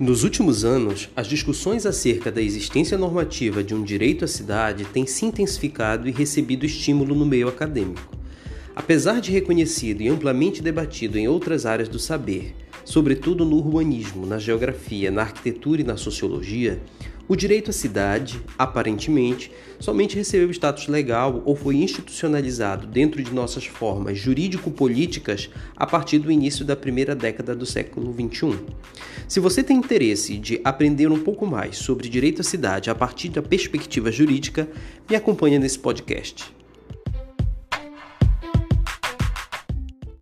Nos últimos anos, as discussões acerca da existência normativa de um direito à cidade têm se intensificado e recebido estímulo no meio acadêmico. Apesar de reconhecido e amplamente debatido em outras áreas do saber, sobretudo no urbanismo, na geografia, na arquitetura e na sociologia, o direito à cidade, aparentemente, somente recebeu status legal ou foi institucionalizado dentro de nossas formas jurídico-políticas a partir do início da primeira década do século XXI. Se você tem interesse de aprender um pouco mais sobre direito à cidade a partir da perspectiva jurídica, me acompanhe nesse podcast.